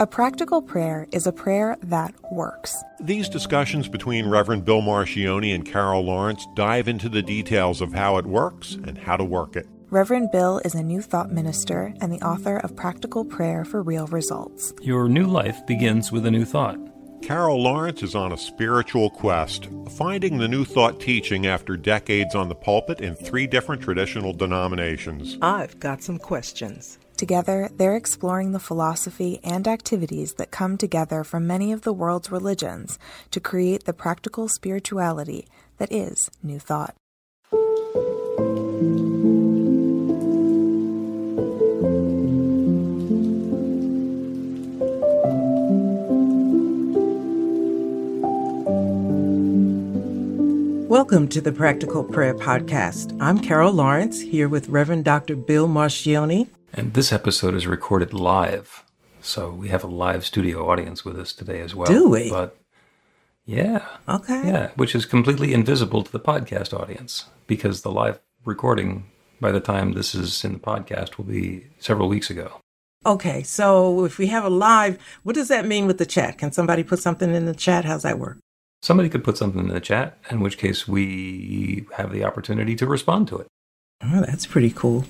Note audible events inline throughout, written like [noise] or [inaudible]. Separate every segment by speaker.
Speaker 1: A practical prayer is a prayer that works.
Speaker 2: These discussions between Reverend Bill Marcioni and Carol Lawrence dive into the details of how it works and how to work it.
Speaker 1: Reverend Bill is a New Thought minister and the author of Practical Prayer for Real Results.
Speaker 3: Your new life begins with a new thought.
Speaker 2: Carol Lawrence is on a spiritual quest, finding the New Thought teaching after decades on the pulpit in three different traditional denominations.
Speaker 4: I've got some questions.
Speaker 1: Together, they're exploring the philosophy and activities that come together from many of the world's religions to create the practical spirituality that is New Thought.
Speaker 4: Welcome to the Practical Prayer Podcast. I'm Carol Lawrence here with Reverend Dr. Bill Marcioni.
Speaker 3: And this episode is recorded live. So we have a live studio audience with us today as well.
Speaker 4: Do we?
Speaker 3: But yeah.
Speaker 4: Okay.
Speaker 3: Yeah, which is completely invisible to the podcast audience because the live recording by the time this is in the podcast will be several weeks ago.
Speaker 4: Okay, so if we have a live, what does that mean with the chat? Can somebody put something in the chat? How's that work?
Speaker 3: Somebody could put something in the chat, in which case we have the opportunity to respond to it.
Speaker 4: Oh, that's pretty cool.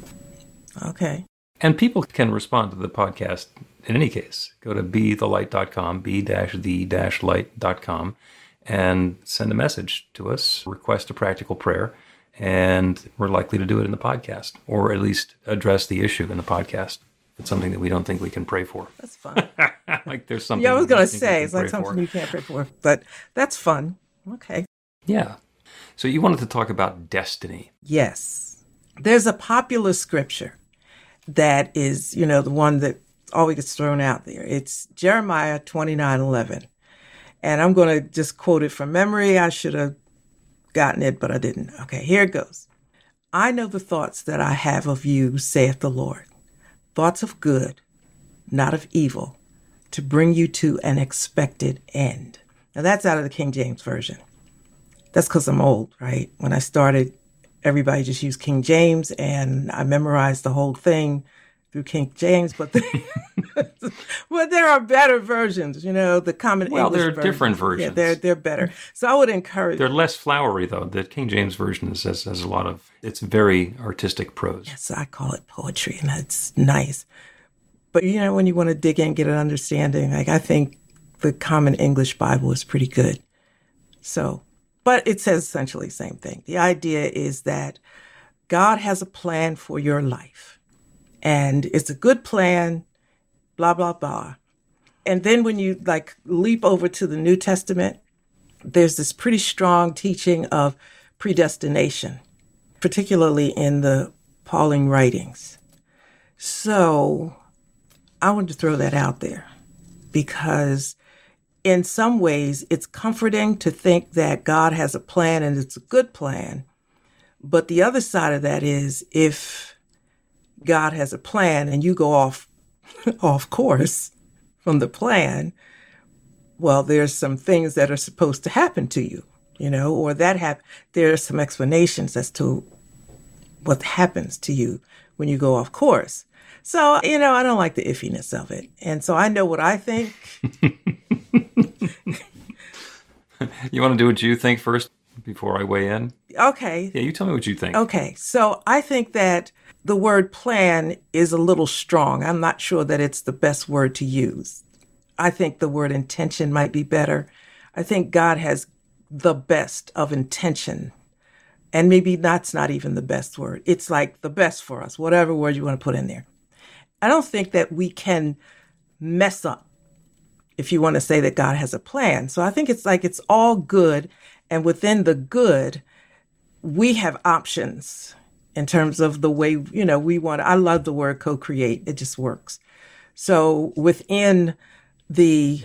Speaker 4: Okay.
Speaker 3: And people can respond to the podcast in any case. Go to bethelight.com, b-the-light.com, and send a message to us, request a practical prayer, and we're likely to do it in the podcast, or at least address the issue in the podcast. It's something that we don't think we can pray for.
Speaker 4: That's fun. [laughs]
Speaker 3: like there's something.
Speaker 4: yeah, I was going to say, it's like something
Speaker 3: for.
Speaker 4: you can't pray for, but that's fun. Okay.
Speaker 3: Yeah. So you wanted to talk about destiny.
Speaker 4: Yes. There's a popular scripture that is, you know, the one that always gets thrown out there. It's Jeremiah 29 11. And I'm going to just quote it from memory. I should have gotten it, but I didn't. Okay, here it goes. I know the thoughts that I have of you, saith the Lord thoughts of good, not of evil, to bring you to an expected end. Now that's out of the King James Version. That's because I'm old, right? When I started, everybody just used King James and I memorized the whole thing through King James, but [laughs] but there are better versions, you know, the common
Speaker 3: Well,
Speaker 4: English
Speaker 3: there are
Speaker 4: version.
Speaker 3: different
Speaker 4: Yeah,
Speaker 3: versions.
Speaker 4: they're they're better. So I would encourage
Speaker 3: They're less flowery though. The King James version says has a lot of. It's very artistic prose.
Speaker 4: Yes, I call it poetry, and that's nice. But you know, when you want to dig in, get an understanding, like I think the Common English Bible is pretty good. So, but it says essentially the same thing. The idea is that God has a plan for your life, and it's a good plan. Blah blah blah. And then when you like leap over to the New Testament, there's this pretty strong teaching of predestination particularly in the Pauline writings. So I wanted to throw that out there because in some ways it's comforting to think that God has a plan and it's a good plan. But the other side of that is if God has a plan and you go off [laughs] off course from the plan, well, there's some things that are supposed to happen to you, you know, or that hap- there are some explanations as to what happens to you when you go off course. So, you know, I don't like the iffiness of it. And so I know what I think. [laughs] [laughs]
Speaker 3: You want to do what you think first before I weigh in?
Speaker 4: Okay.
Speaker 3: Yeah, you tell me what you think.
Speaker 4: Okay. So I think that the word plan is a little strong. I'm not sure that it's the best word to use. I think the word intention might be better. I think God has the best of intention. And maybe that's not even the best word. It's like the best for us, whatever word you want to put in there. I don't think that we can mess up if you want to say that God has a plan. So I think it's like it's all good. And within the good, we have options in terms of the way, you know, we want. I love the word co create, it just works. So within the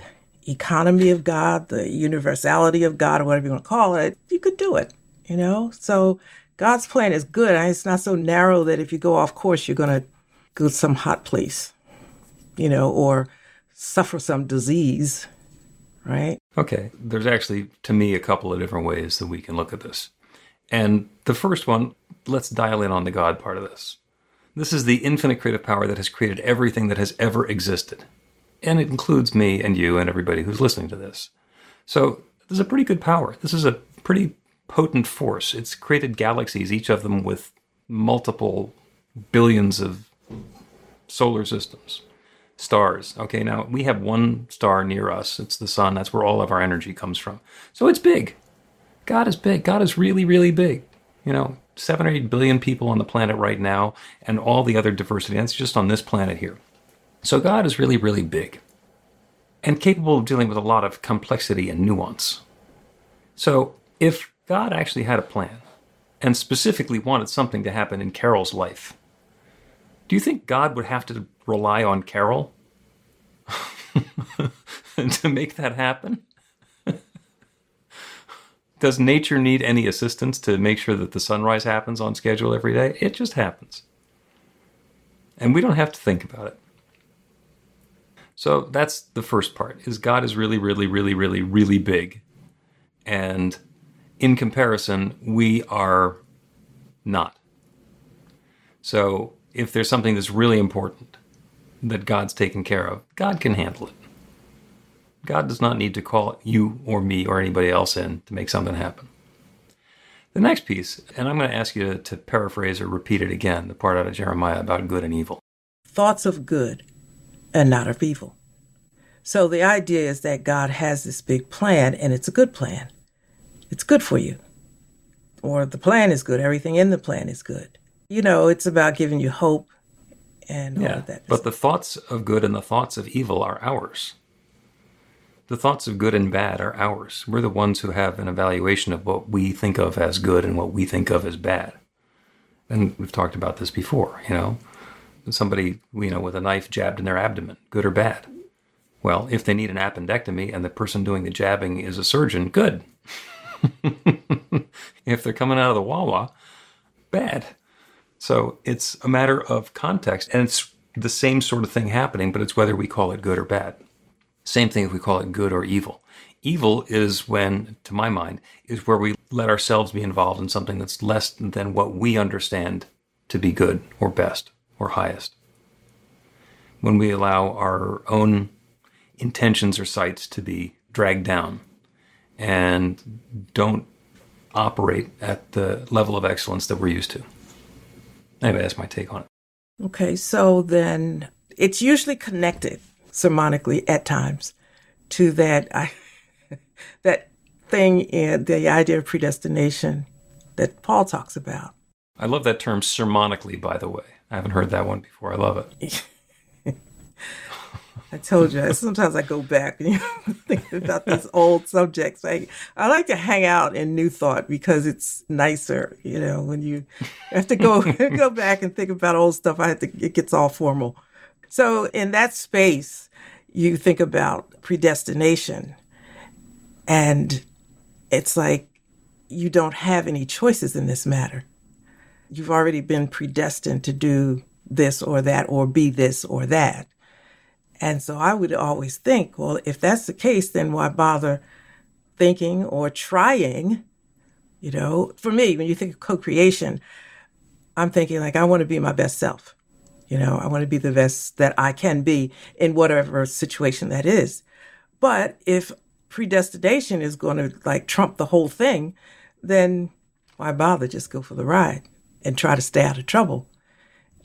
Speaker 4: economy of God, the universality of God, or whatever you want to call it, you could do it, you know? So God's plan is good. It's not so narrow that if you go off course, you're going to go to some hot place, you know, or suffer some disease, right?
Speaker 3: Okay, there's actually, to me, a couple of different ways that we can look at this. And the first one, let's dial in on the God part of this. This is the infinite creative power that has created everything that has ever existed. And it includes me and you and everybody who's listening to this. So this is a pretty good power. This is a pretty potent force. It's created galaxies, each of them with multiple billions of solar systems, stars. Okay, now we have one star near us. It's the sun. That's where all of our energy comes from. So it's big. God is big. God is really, really big. You know, seven or eight billion people on the planet right now, and all the other diversity. That's just on this planet here. So God is really, really big and capable of dealing with a lot of complexity and nuance. So if God actually had a plan and specifically wanted something to happen in Carol's life, do you think God would have to rely on Carol [laughs] to make that happen? Does nature need any assistance to make sure that the sunrise happens on schedule every day? It just happens. And we don't have to think about it. So that's the first part is God is really really really really really big. And in comparison, we are not. So if there's something that's really important that God's taken care of, God can handle it. God does not need to call you or me or anybody else in to make something happen. The next piece, and I'm going to ask you to, paraphrase or repeat it again, the part out of Jeremiah about good and evil.
Speaker 4: Thoughts of good and not of evil. So the idea is that God has this big plan and it's a good plan. It's good for you. Or the plan is good. Everything in the plan is good. You know, it's about giving you hope and
Speaker 3: yeah,
Speaker 4: all of that.
Speaker 3: But the thoughts of good and the thoughts of evil are ours. The thoughts of good and bad are ours. We're the ones who have an evaluation of what we think of as good and what we think of as bad. And we've talked about this before, you know. Somebody, you know, with a knife jabbed in their abdomen, good or bad. Well, if they need an appendectomy and the person doing the jabbing is a surgeon, good. [laughs] if they're coming out of the Wawa, bad. So it's a matter of context. And it's the same sort of thing happening, but it's whether we call it good or bad. Same thing if we call it good or evil. Evil is when, to my mind, is where we let ourselves be involved in something that's less than what we understand to be good or best or highest. When we allow our own intentions or sights to be dragged down and don't operate at the level of excellence that we're used to. Anyway, that's my take on it.
Speaker 4: Okay, so then it's usually connected sermonically at times to that I, [laughs] that thing in the idea of predestination that Paul talks about.
Speaker 3: I love that term sermonically, by the way. I haven't heard that one before. I love it. [laughs]
Speaker 4: I told you, sometimes I go back and you know, [laughs] think about these old subjects. I, I like to hang out in New Thought because it's nicer, you know, when you have to go [laughs] go back and think about old stuff, I have to, it gets all formal. So in that space, you think about predestination and it's like you don't have any choices in this matter. You've already been predestined to do this or that or be this or that. And so I would always think, well, if that's the case, then why bother thinking or trying? You know, for me, when you think of co creation, I'm thinking like, I want to be my best self. You know, I want to be the best that I can be in whatever situation that is. But if predestination is going to like trump the whole thing, then why bother? Just go for the ride and try to stay out of trouble.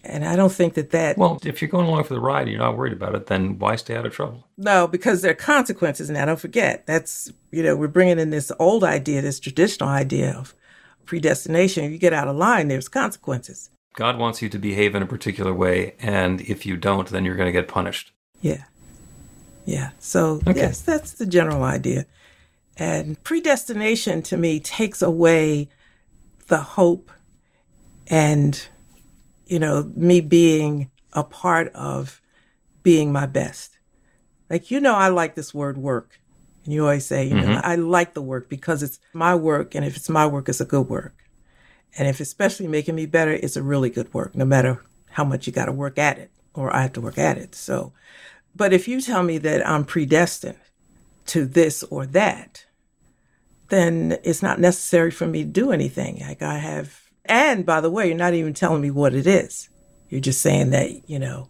Speaker 4: And I don't think that that.
Speaker 3: Well, if you're going along for the ride and you're not worried about it, then why stay out of trouble?
Speaker 4: No, because there are consequences. Now, don't forget, that's, you know, we're bringing in this old idea, this traditional idea of predestination. If you get out of line, there's consequences.
Speaker 3: God wants you to behave in a particular way. And if you don't, then you're going to get punished.
Speaker 4: Yeah. Yeah. So, okay. yes, that's the general idea. And predestination to me takes away the hope and you know, me being a part of being my best. Like, you know, I like this word work. And you always say, you mm-hmm. know, I like the work because it's my work. And if it's my work, it's a good work. And if especially making me better, it's a really good work, no matter how much you got to work at it or I have to work at it. So, but if you tell me that I'm predestined to this or that, then it's not necessary for me to do anything. Like I have and by the way, you're not even telling me what it is. You're just saying that, you know,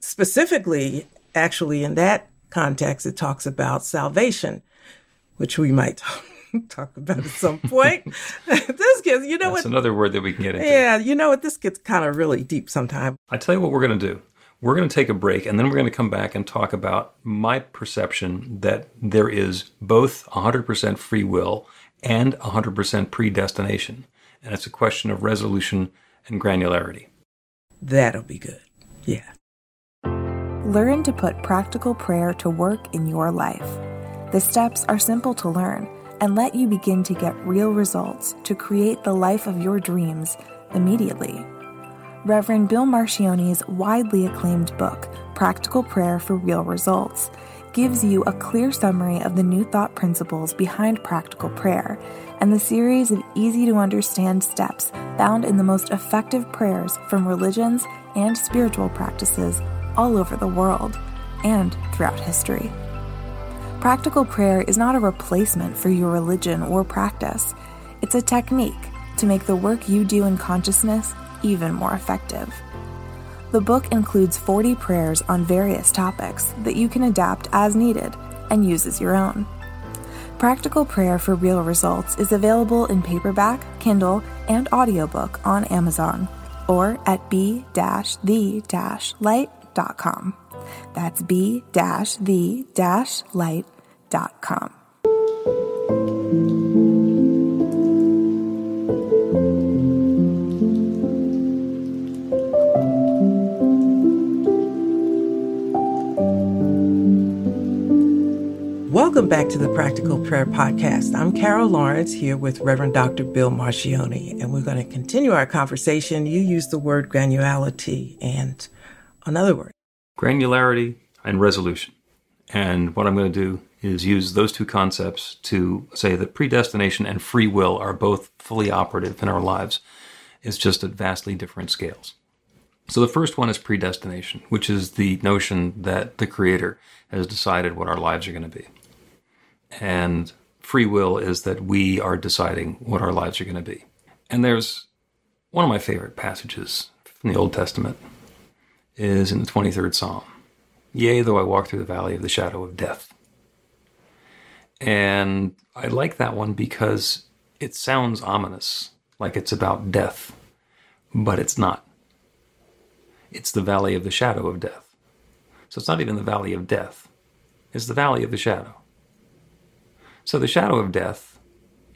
Speaker 4: specifically actually, in that context, it talks about salvation, which we might talk, [laughs] talk about at some point. [laughs] this gets, you know
Speaker 3: That's
Speaker 4: what?
Speaker 3: another word that we can get into.
Speaker 4: Yeah, you know what? This gets kind of really deep sometime.
Speaker 3: I tell you what we're going to do. We're going to take a break and then we're going to come back and talk about my perception that there is both 100% free will and 100% predestination. And it's a question of resolution and granularity.
Speaker 4: That'll be good. Yeah.
Speaker 1: Learn to put practical prayer to work in your life. The steps are simple to learn and let you begin to get real results to create the life of your dreams immediately. Reverend Bill Marcioni's widely acclaimed book, Practical Prayer for Real Results, gives you a clear summary of the New Thought principles behind practical prayer and the series of easy to understand steps found in the most effective prayers from religions and spiritual practices all over the world and throughout history. Practical prayer is not a replacement for your religion or practice, it's a technique to make the work you do in consciousness even more effective. The book includes 40 prayers on various topics that you can adapt as needed and use as your own. Practical Prayer for Real Results is available in paperback, Kindle, and audiobook on Amazon or at b-the-light.com. That's b-the-light.com.
Speaker 4: back to the Practical Prayer Podcast. I'm Carol Lawrence here with Reverend Dr. Bill Marcioni, and we're going to continue our conversation. You used the word granularity and another word.
Speaker 3: Granularity and resolution. And what I'm going to do is use those two concepts to say that predestination and free will are both fully operative in our lives. It's just at vastly different scales. So the first one is predestination, which is the notion that the Creator has decided what our lives are going to be. And free will is that we are deciding what our lives are going to be. And there's one of my favorite passages from the Old Testament is in the 23rd Psalm. Yea, though I walk through the valley of the shadow of death. And I like that one because it sounds ominous, like it's about death, but it's not. It's the valley of the shadow of death. So it's not even the valley of death, it's the valley of the shadow. So the shadow of death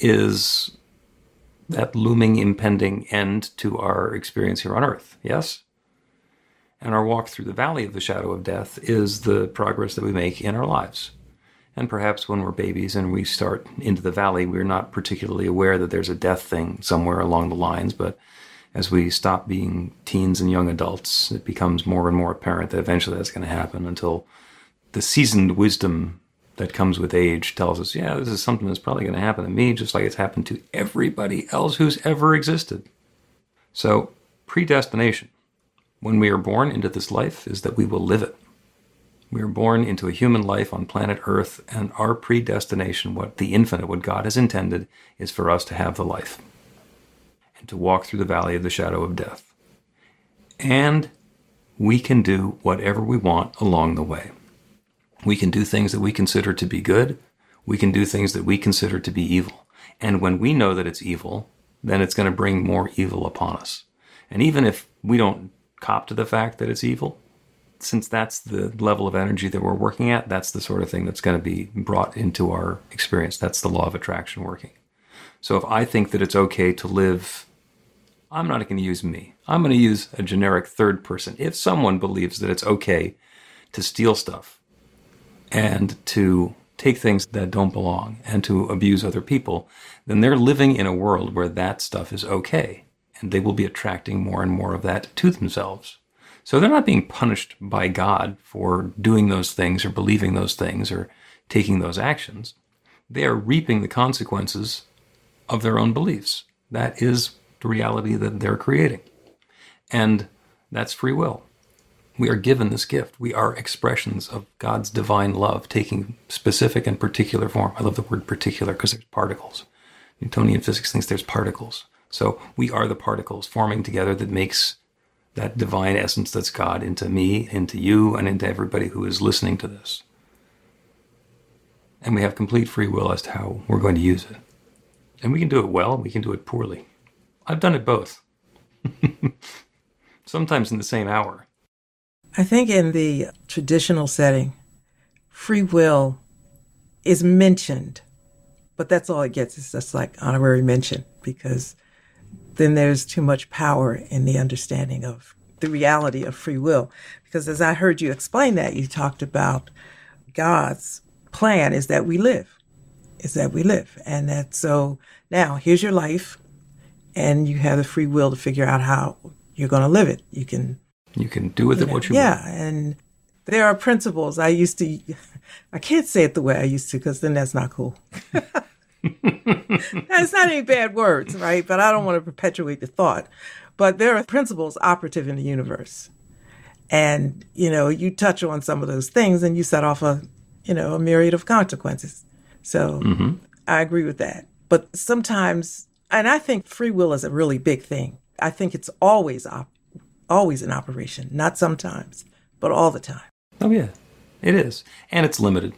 Speaker 3: is that looming, impending end to our experience here on earth, yes? And our walk through the valley of the shadow of death is the progress that we make in our lives. And perhaps when we're babies and we start into the valley, we're not particularly aware that there's a death thing somewhere along the lines, but as we stop being teens and young adults, it becomes more and more apparent that eventually that's going to happen until the seasoned wisdom that comes with age tells us, yeah, this is something that's probably going to happen to me, just like it's happened to everybody else who's ever existed. So, predestination, when we are born into this life, is that we will live it. We are born into a human life on planet Earth, and our predestination, what the infinite, what God has intended, is for us to have the life and to walk through the valley of the shadow of death. And we can do whatever we want along the way. We can do things that we consider to be good. We can do things that we consider to be evil. And when we know that it's evil, then it's going to bring more evil upon us. And even if we don't cop to the fact that it's evil, since that's the level of energy that we're working at, that's the sort of thing that's going to be brought into our experience. That's the law of attraction working. So if I think that it's okay to live, I'm not going to use me. I'm going to use a generic third person. If someone believes that it's okay to steal stuff and to take things that don't belong and to abuse other people, then they're living in a world where that stuff is okay. And they will be attracting more and more of that to themselves. So they're not being punished by God for doing those things or believing those things or taking those actions. They are reaping the consequences of their own beliefs. That is the reality that they're creating. And that's free will. We are given this gift. We are expressions of God's divine love taking specific and particular form. I love the word particular because there's particles. Newtonian physics thinks there's particles. So we are the particles forming together that makes that divine essence that's God into me, into you, and into everybody who is listening to this. And we have complete free will as to how we're going to use it. And we can do it well, we can do it poorly. I've done it both. [laughs] Sometimes in the same hour.
Speaker 4: I think in the traditional setting, free will is mentioned, but that's all it gets. It's just like honorary mention because then there's too much power in the understanding of the reality of free will. Because as I heard you explain that, you talked about God's plan is that we live, is that we live. And that so now here's your life, and you have the free will to figure out how you're going to live it. You can.
Speaker 3: You can do with it what you
Speaker 4: yeah,
Speaker 3: want.
Speaker 4: Yeah, and there are principles. I used to, I can't say it the way I used to because then that's not cool. [laughs] that's not any bad words, right? But I don't want to perpetuate the thought. But there are principles operative in the universe. And, you know, you touch on some of those things and you set off a, you know, a myriad of consequences. So mm-hmm. I agree with that. But sometimes, and I think free will is a really big thing. I think it's always op- always in operation, not sometimes, but all the time.
Speaker 3: Oh, yeah, it is. And it's limited.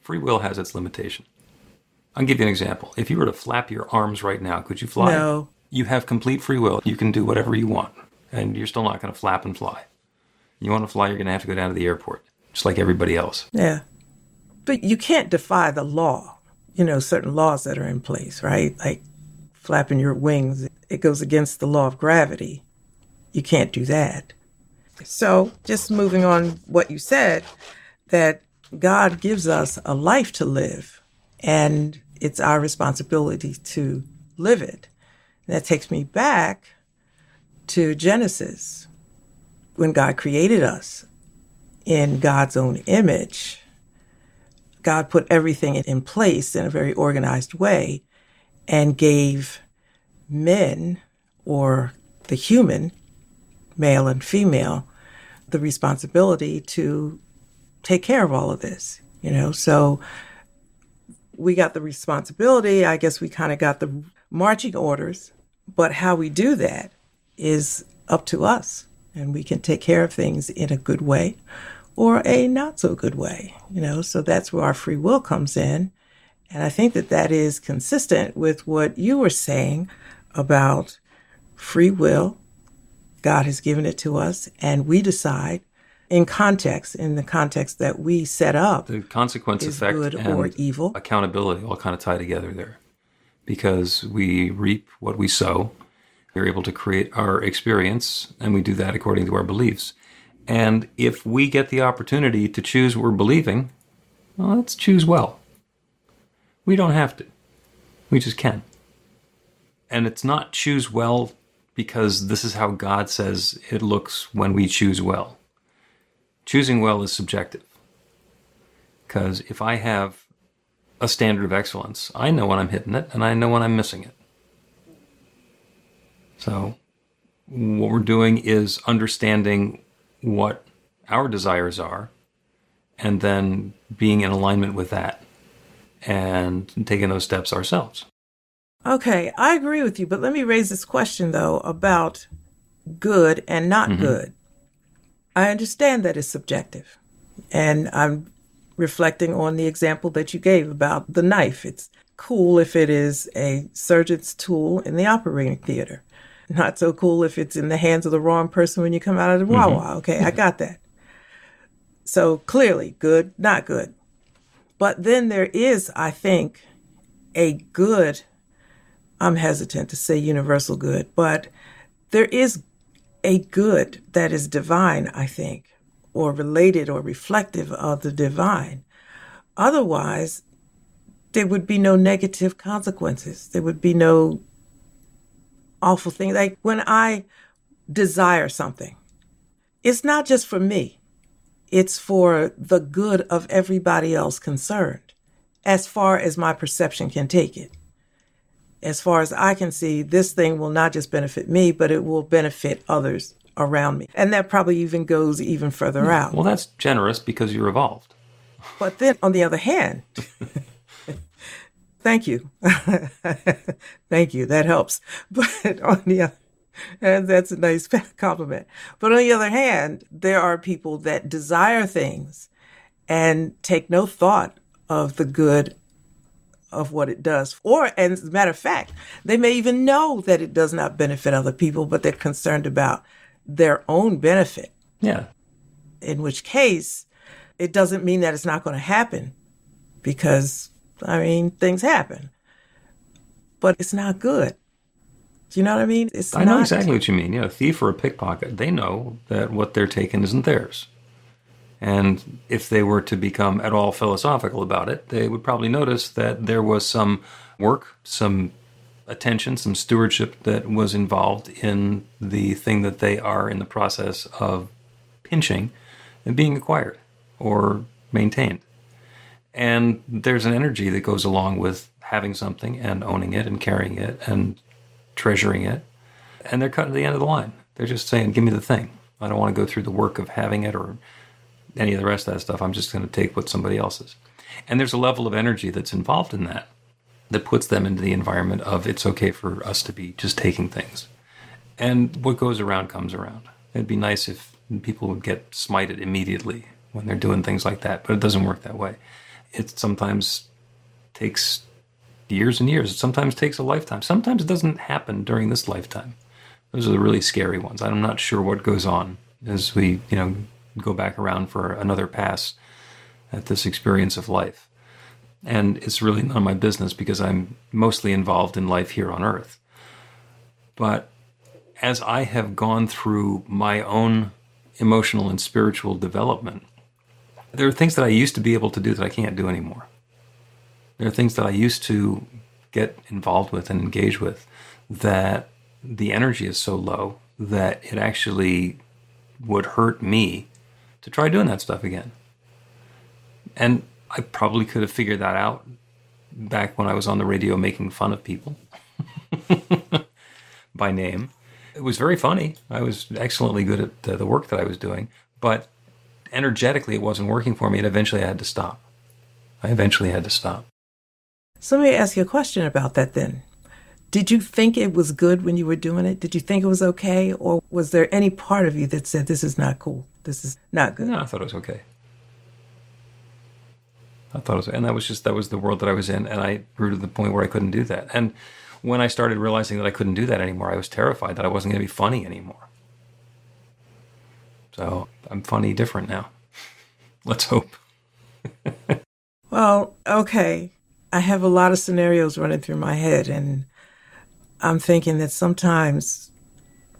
Speaker 3: Free will has its limitation. I'll give you an example. If you were to flap your arms right now, could you fly?
Speaker 4: No.
Speaker 3: You have complete free will. You can do whatever you want, and you're still not going to flap and fly. You want to fly, you're going to have to go down to the airport, just like everybody else.
Speaker 4: Yeah. But you can't defy the law, you know, certain laws that are in place, right? Like flapping your wings, it goes against the law of gravity. You can't do that. So, just moving on what you said, that God gives us a life to live, and it's our responsibility to live it. That takes me back to Genesis when God created us in God's own image. God put everything in place in a very organized way and gave men or the human, male and female, the responsibility to take care of all of this, you know? So we got the responsibility. I guess we kind of got the marching orders, but how we do that is up to us. And we can take care of things in a good way or a not so good way, you know? So that's where our free will comes in. And I think that that is consistent with what you were saying about free will. God has given it to us, and we decide in context, in the context that we set up.
Speaker 3: The consequence
Speaker 4: Is
Speaker 3: effect
Speaker 4: good
Speaker 3: and
Speaker 4: or evil.
Speaker 3: accountability all kind of tie together there because we reap what we sow. We're able to create our experience, and we do that according to our beliefs. And if we get the opportunity to choose what we're believing, well, let's choose well. We don't have to. We just can. And it's not choose well because this is how God says it looks when we choose well. Choosing well is subjective. Because if I have a standard of excellence, I know when I'm hitting it and I know when I'm missing it. So, what we're doing is understanding what our desires are and then being in alignment with that and taking those steps ourselves.
Speaker 4: Okay, I agree with you, but let me raise this question though about good and not mm-hmm. good. I understand that it's subjective, and I'm reflecting on the example that you gave about the knife. It's cool if it is a surgeon's tool in the operating theater. Not so cool if it's in the hands of the wrong person when you come out of the mm-hmm. Wawa. Okay, I got that. So clearly, good, not good. But then there is, I think, a good, I'm hesitant to say universal good, but there is a good that is divine, I think, or related or reflective of the divine. Otherwise, there would be no negative consequences. There would be no awful thing. Like when I desire something, it's not just for me, it's for the good of everybody else concerned, as far as my perception can take it. As far as I can see, this thing will not just benefit me, but it will benefit others around me. And that probably even goes even further hmm. out.
Speaker 3: Well, that's generous because you're evolved. [laughs]
Speaker 4: But then on the other hand, [laughs] thank you. [laughs] thank you. That helps. But on the and that's a nice compliment. But on the other hand, there are people that desire things and take no thought of the good of what it does. Or, and as a matter of fact, they may even know that it does not benefit other people, but they're concerned about their own benefit.
Speaker 3: Yeah.
Speaker 4: In which case, it doesn't mean that it's not going to happen because, I mean, things happen. But it's not good. Do you know what I mean?
Speaker 3: It's I know exactly what you mean. Yeah, a thief or a pickpocket, they know that what they're taking isn't theirs. And if they were to become at all philosophical about it, they would probably notice that there was some work, some attention, some stewardship that was involved in the thing that they are in the process of pinching and being acquired or maintained. And there's an energy that goes along with having something and owning it and carrying it and treasuring it, and they're cutting to the end of the line. They're just saying, "Give me the thing. I don't want to go through the work of having it or any of the rest of that stuff. I'm just going to take what somebody else's." And there's a level of energy that's involved in that that puts them into the environment of it's okay for us to be just taking things. And what goes around comes around. It'd be nice if people would get smited immediately when they're doing things like that, but it doesn't work that way. It sometimes takes years and years. It sometimes takes a lifetime. Sometimes it doesn't happen during this lifetime. Those are the really scary ones. I'm not sure what goes on as we, you know, go back around for another pass at this experience of life. And it's really none of my business because I'm mostly involved in life here on earth. But as I have gone through my own emotional and spiritual development, there are things that I used to be able to do that I can't do anymore. There are things that I used to get involved with and engage with that the energy is so low that it actually would hurt me to try doing that stuff again. And I probably could have figured that out back when I was on the radio making fun of people [laughs] by name. It was very funny. I was excellently good at the work that I was doing, but energetically it wasn't working for me, and eventually I had to stop. I eventually had to stop.
Speaker 4: So let me ask you a question about that then. Did you think it was good when you were doing it? Did you think it was okay? Or was there any part of you that said, this is not cool? This is not good?
Speaker 3: No, I thought it was okay. I thought it was, and that was just, that was the world that I was in. And I grew to the point where I couldn't do that. And when I started realizing that I couldn't do that anymore, I was terrified that I wasn't going to be funny anymore. So I'm funny different now. [laughs] Let's hope. [laughs]
Speaker 4: well, okay. I have a lot of scenarios running through my head, and I'm thinking that sometimes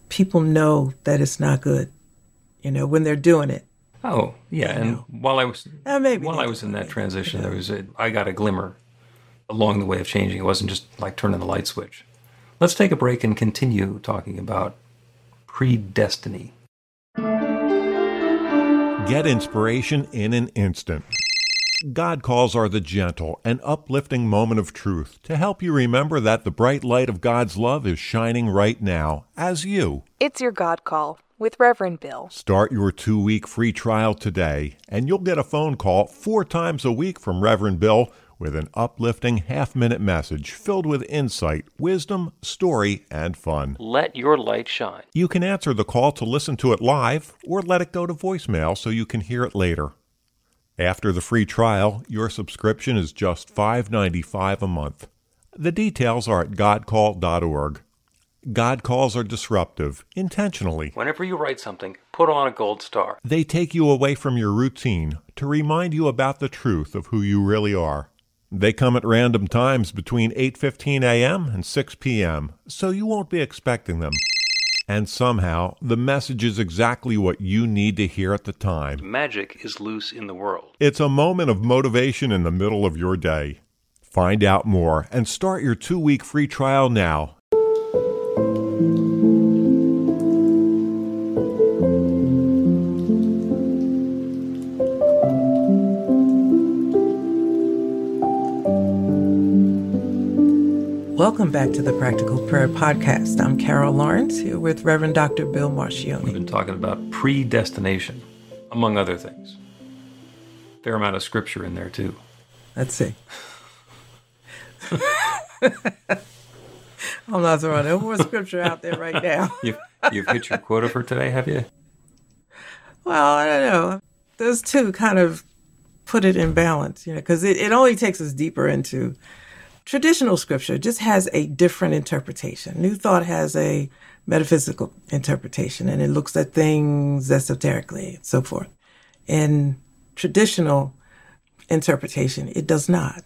Speaker 4: people know that it's not good, you know, when they're doing it.
Speaker 3: Oh yeah, and know. while I was uh, maybe while I was in that transition, there was a, I got a glimmer along the way of changing. It wasn't just like turning the light switch. Let's take a break and continue talking about predestiny.
Speaker 2: Get inspiration in an instant. God calls are the gentle and uplifting moment of truth to help you remember that the bright light of God's love is shining right now as you.
Speaker 1: It's your God call with Reverend Bill.
Speaker 2: Start your two week free trial today, and you'll get a phone call four times a week from Reverend Bill with an uplifting half minute message filled with insight, wisdom, story, and fun.
Speaker 3: Let your light shine.
Speaker 2: You can answer the call to listen to it live or let it go to voicemail so you can hear it later. After the free trial, your subscription is just $5.95 a month. The details are at godcall.org. God calls are disruptive, intentionally.
Speaker 3: Whenever you write something, put on a gold star.
Speaker 2: They take you away from your routine to remind you about the truth of who you really are. They come at random times between 8:15 a.m. and 6 p.m., so you won't be expecting them. And somehow, the message is exactly what you need to hear at the time.
Speaker 3: Magic is loose in the world.
Speaker 2: It's a moment of motivation in the middle of your day. Find out more and start your two week free trial now
Speaker 4: Welcome back to the Practical Prayer Podcast. I'm Carol Lawrence here with Reverend Dr. Bill Marcioni.
Speaker 3: We've been talking about predestination, among other things. Fair amount of scripture in there, too.
Speaker 4: Let's see. [laughs] I'm not throwing no more scripture out there right now. [laughs]
Speaker 3: you've, you've hit your quota for today, have you?
Speaker 4: Well, I don't know. Those two kind of put it in balance, you know, because it, it only takes us deeper into traditional scripture, just has a different interpretation. New Thought has a metaphysical interpretation and it looks at things esoterically and so forth. In traditional interpretation, it does not.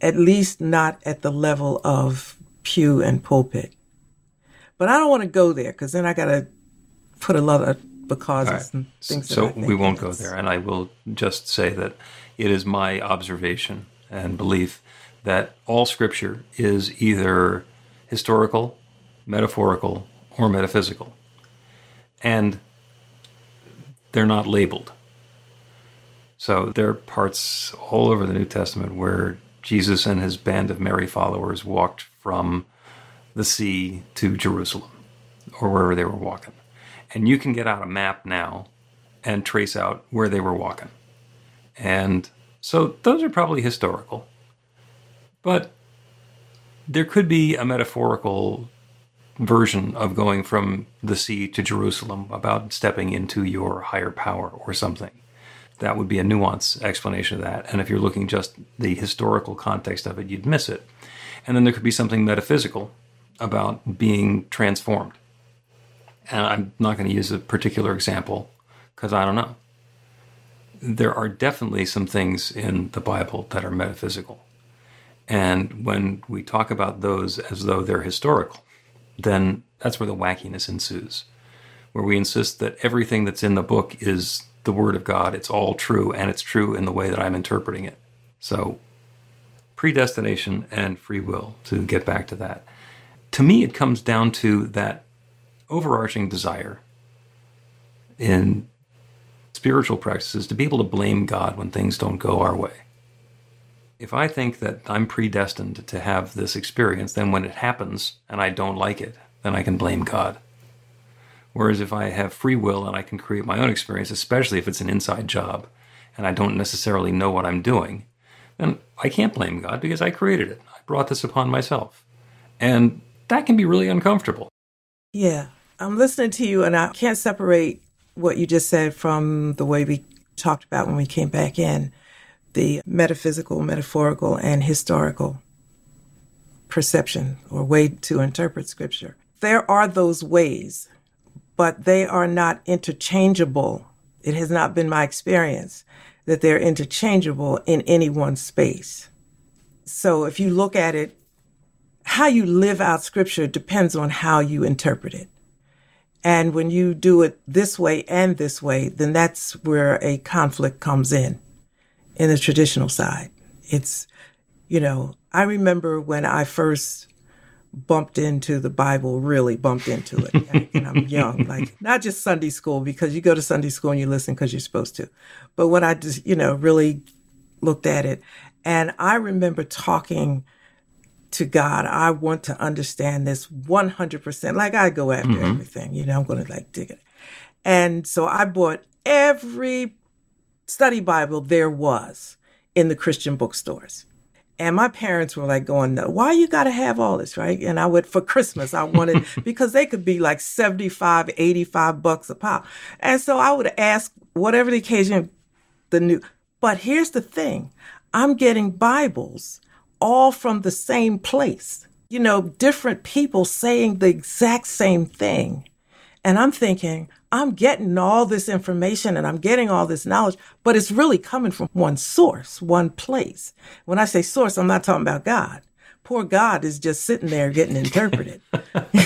Speaker 4: At least not at the level of pew and pulpit. But I don't want to go there because then I got to put a lot of because right. and things.
Speaker 3: So we won't go there, and I will just say that it is my observation and belief that all Scripture is either historical, metaphorical, or metaphysical, and they're not labeled. So there are parts all over the New Testament where Jesus and his band of merry followers walked from the sea to Jerusalem or wherever they were walking. And you can get out a map now and trace out where they were walking. And so those are probably historical. But there could be a metaphorical version of going from the sea to Jerusalem about stepping into your higher power or something. That would be a nuance explanation of that. And if you're looking just the historical context of it, you'd miss it. And then there could be something metaphysical about being transformed and I'm not going to use a particular example because I don't know. There are definitely some things in the Bible that are metaphysical. And when we talk about those as though they're historical, then that's where the wackiness ensues, where we insist that everything that's in the book is the Word of God, it's all true, and it's true in the way that I'm interpreting it. So, predestination and free will, to get back to that. To me, it comes down to that overarching desire in spiritual practices to be able to blame God when things don't go our way. If I think that I'm predestined to have this experience, then when it happens and I don't like it, then I can blame God. Whereas if I have free will and I can create my own experience, especially if it's an inside job and I don't necessarily know what I'm doing, then I can't blame God because I created it. I brought this upon myself. And that can be really uncomfortable.
Speaker 4: Yeah. I'm listening to you and I can't separate what you just said from the way we talked about when we came back in the metaphysical, metaphorical, and historical perception or way to interpret scripture. There are those ways, but they are not interchangeable. It has not been my experience that they're interchangeable in any one space. So if you look at it, how you live out scripture depends on how you interpret it. And when you do it this way and this way, then that's where a conflict comes in, in the traditional side. It's, you know, I remember when I first bumped into the Bible, really bumped into it. [laughs] and I'm young, like not just Sunday school, because you go to Sunday school and you listen because you're supposed to. But when I just, you know, really looked at it, and I remember talking to God. I want to understand this 100%. Like I go after mm-hmm. everything, you know, I'm going to like dig it. And so I bought every study Bible there was in the Christian bookstores. And my parents were like going, why you got to have all this, right? And I would, for Christmas, I wanted, [laughs] because they could be like 75, 85 bucks a pop. And so I would ask whatever the occasion, the new, but here's the thing. I'm getting Bibles all from the same place. You know, different people saying the exact same thing. And I'm thinking, I'm getting all this information and I'm getting all this knowledge, but it's really coming from one source, one place. When I say source, I'm not talking about God. Poor God is just sitting there getting interpreted.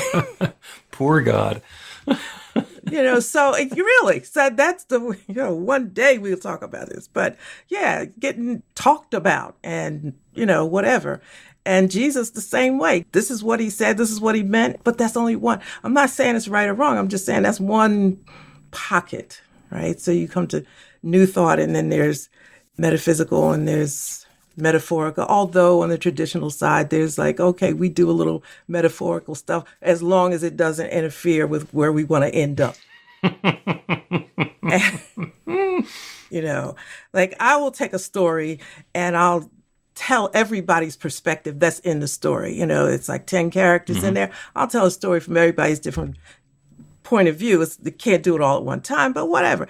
Speaker 4: [laughs]
Speaker 3: Poor God. [laughs]
Speaker 4: you know, so really, so that's the, you know, one day we'll talk about this, but yeah, getting talked about and, you know, whatever. And Jesus the same way. This is what he said. This is what he meant, but that's only one. I'm not saying it's right or wrong. I'm just saying that's one pocket, right? So you come to new thought and then there's metaphysical and there's metaphorical. Although on the traditional side, there's like, okay, we do a little metaphorical stuff as long as it doesn't interfere with where we want to end up. [laughs] [laughs] you know, like I will take a story and I'll tell everybody's perspective that's in the story. You know, it's like 10 characters mm-hmm. in there. I'll tell a story from everybody's different point of view. It's, they can't do it all at one time, but whatever.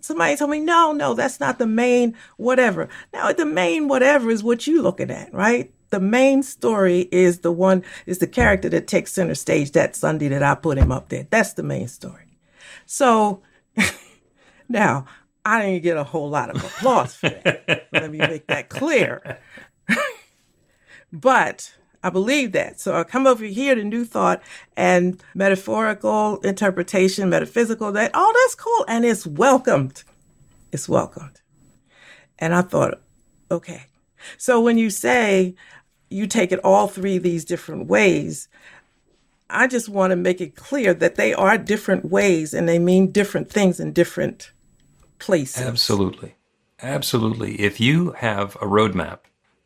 Speaker 4: Somebody told me, no, no, that's not the main whatever. Now, the main whatever is what you're looking at, right? The main story is the one, is the character that takes center stage that Sunday that I put him up there. That's the main story. So [laughs] now, I didn't get a whole lot of applause for that. Let me make that clear. But I believe that. So I come over here to New Thought and metaphorical interpretation, metaphysical, that, oh, that's cool. And it's welcomed. It's welcomed. And I thought, okay. So when you say you take it all three these different ways, I just want to make it clear that they are different ways and they mean different things in different places.
Speaker 3: Absolutely. Absolutely. If you have a roadmap,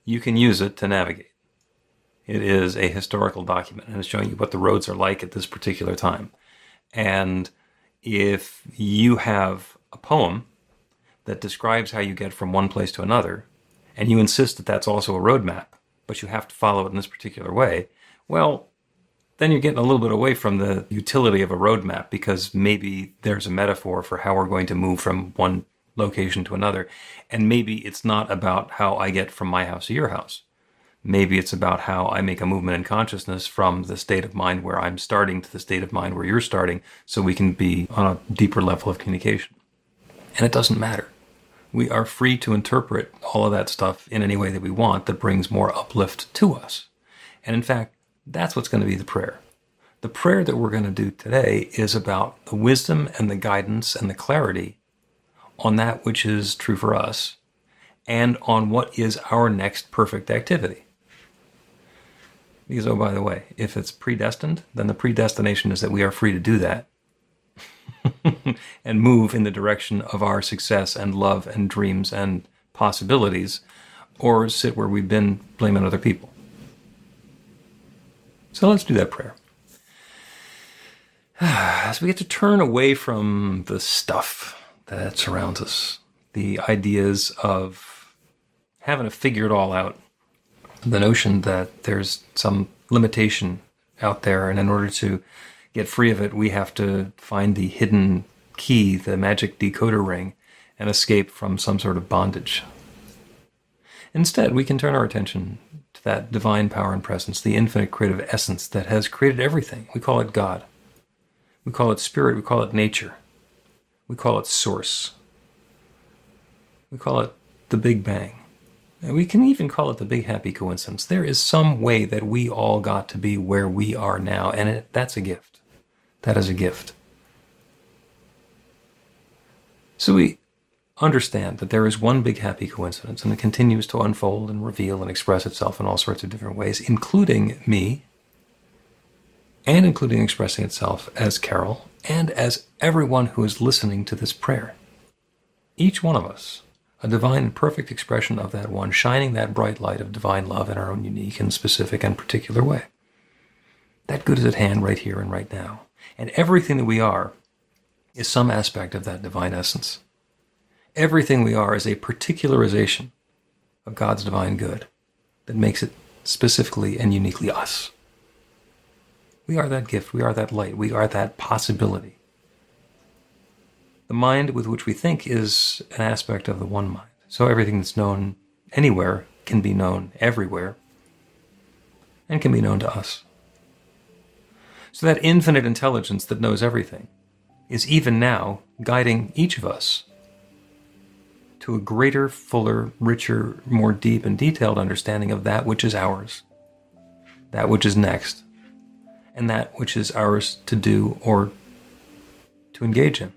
Speaker 3: you can use it to navigate. It is a historical document and it's showing you what the roads are like at this particular time. And if you have a poem that describes how you get from one place to another, and you insist that that's also a roadmap, but you have to follow it in this particular way, well, then you're getting a little bit away from the utility of a roadmap because maybe there's a metaphor for how we're going to move from one location to another. And maybe it's not about how I get from my house to your house. Maybe it's about how I make a movement in consciousness from the state of mind where I'm starting to the state of mind where you're starting so we can be on a deeper level of communication. And it doesn't matter. We are free to interpret all of that stuff in any way that we want that brings more uplift to us. And in fact, that's what's going to be the prayer. The prayer that we're going to do today is about the wisdom and the guidance and the clarity on that which is true for us and on what is our next perfect activity. Because, oh, by the way, if it's predestined, then the predestination is that we are free to do that [laughs] and move in the direction of our success and love and dreams and possibilities, or sit where we've been blaming other people. So let's do that prayer. [sighs] As we get to turn away from the stuff that surrounds us, the ideas of having to figure it all out, the notion that there's some limitation out there, and in order to get free of it, we have to find the hidden key, the magic decoder ring, and escape from some sort of bondage. Instead, we can turn our attention to that divine power and presence, the infinite creative essence that has created everything. We call it God. We call it spirit. We call it nature. We call it source. We call it the Big Bang. We can even call it the big happy coincidence. There is some way that we all got to be where we are now, and it, that's a gift. That is a gift. So we understand that there is one big happy coincidence and it continues to unfold and reveal and express itself in all sorts of different ways, including me, and including expressing itself as Carol and as everyone who is listening to this prayer. Each one of us, a divine and perfect expression of that one, shining that bright light of divine love in our own unique and specific and particular way. That good is at hand right here and right now. And everything that we are is some aspect of that divine essence. Everything we are is a particularization of God's divine good that makes it specifically and uniquely us. We are that gift, we are that light, we are that possibility. The mind with which we think is an aspect of the one mind. So everything that's known anywhere can be known everywhere and can be known to us. So that infinite intelligence that knows everything is even now guiding each of us to a greater, fuller, richer, more deep and detailed understanding of that which is ours, that which is next, and that which is ours to do or to engage in.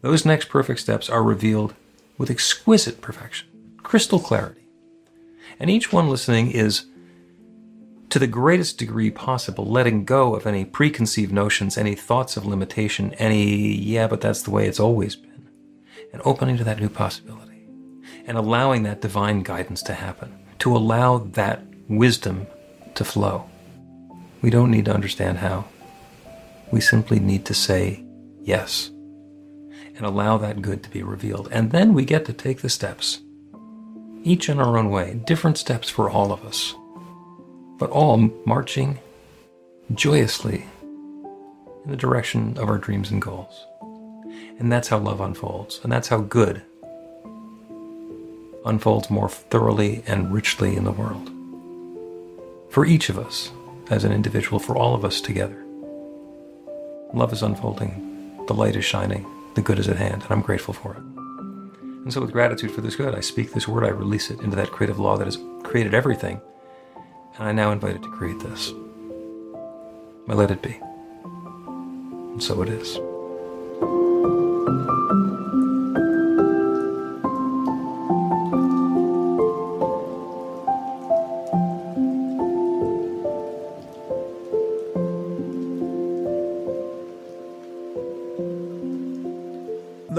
Speaker 3: Those next perfect steps are revealed with exquisite perfection, crystal clarity. And each one listening is, to the greatest degree possible, letting go of any preconceived notions, any thoughts of limitation, any, yeah, but that's the way it's always been and opening to that new possibility and allowing that divine guidance to happen, to allow that wisdom to flow. We don't need to understand how. We simply need to say yes and allow that good to be revealed. And then we get to take the steps each in our own way, different steps for all of us, but all marching joyously in the direction of our dreams and goals. And that's how love unfolds, and that's how good unfolds more thoroughly and richly in the world. For each of us, as an individual, for all of us together. Love is unfolding, the light is shining, the good is at hand, and I'm grateful for it. And so, with gratitude for this good, I speak this word, I release it into that creative law that has created everything, and I now invite it to create this. I let it be. And so it is.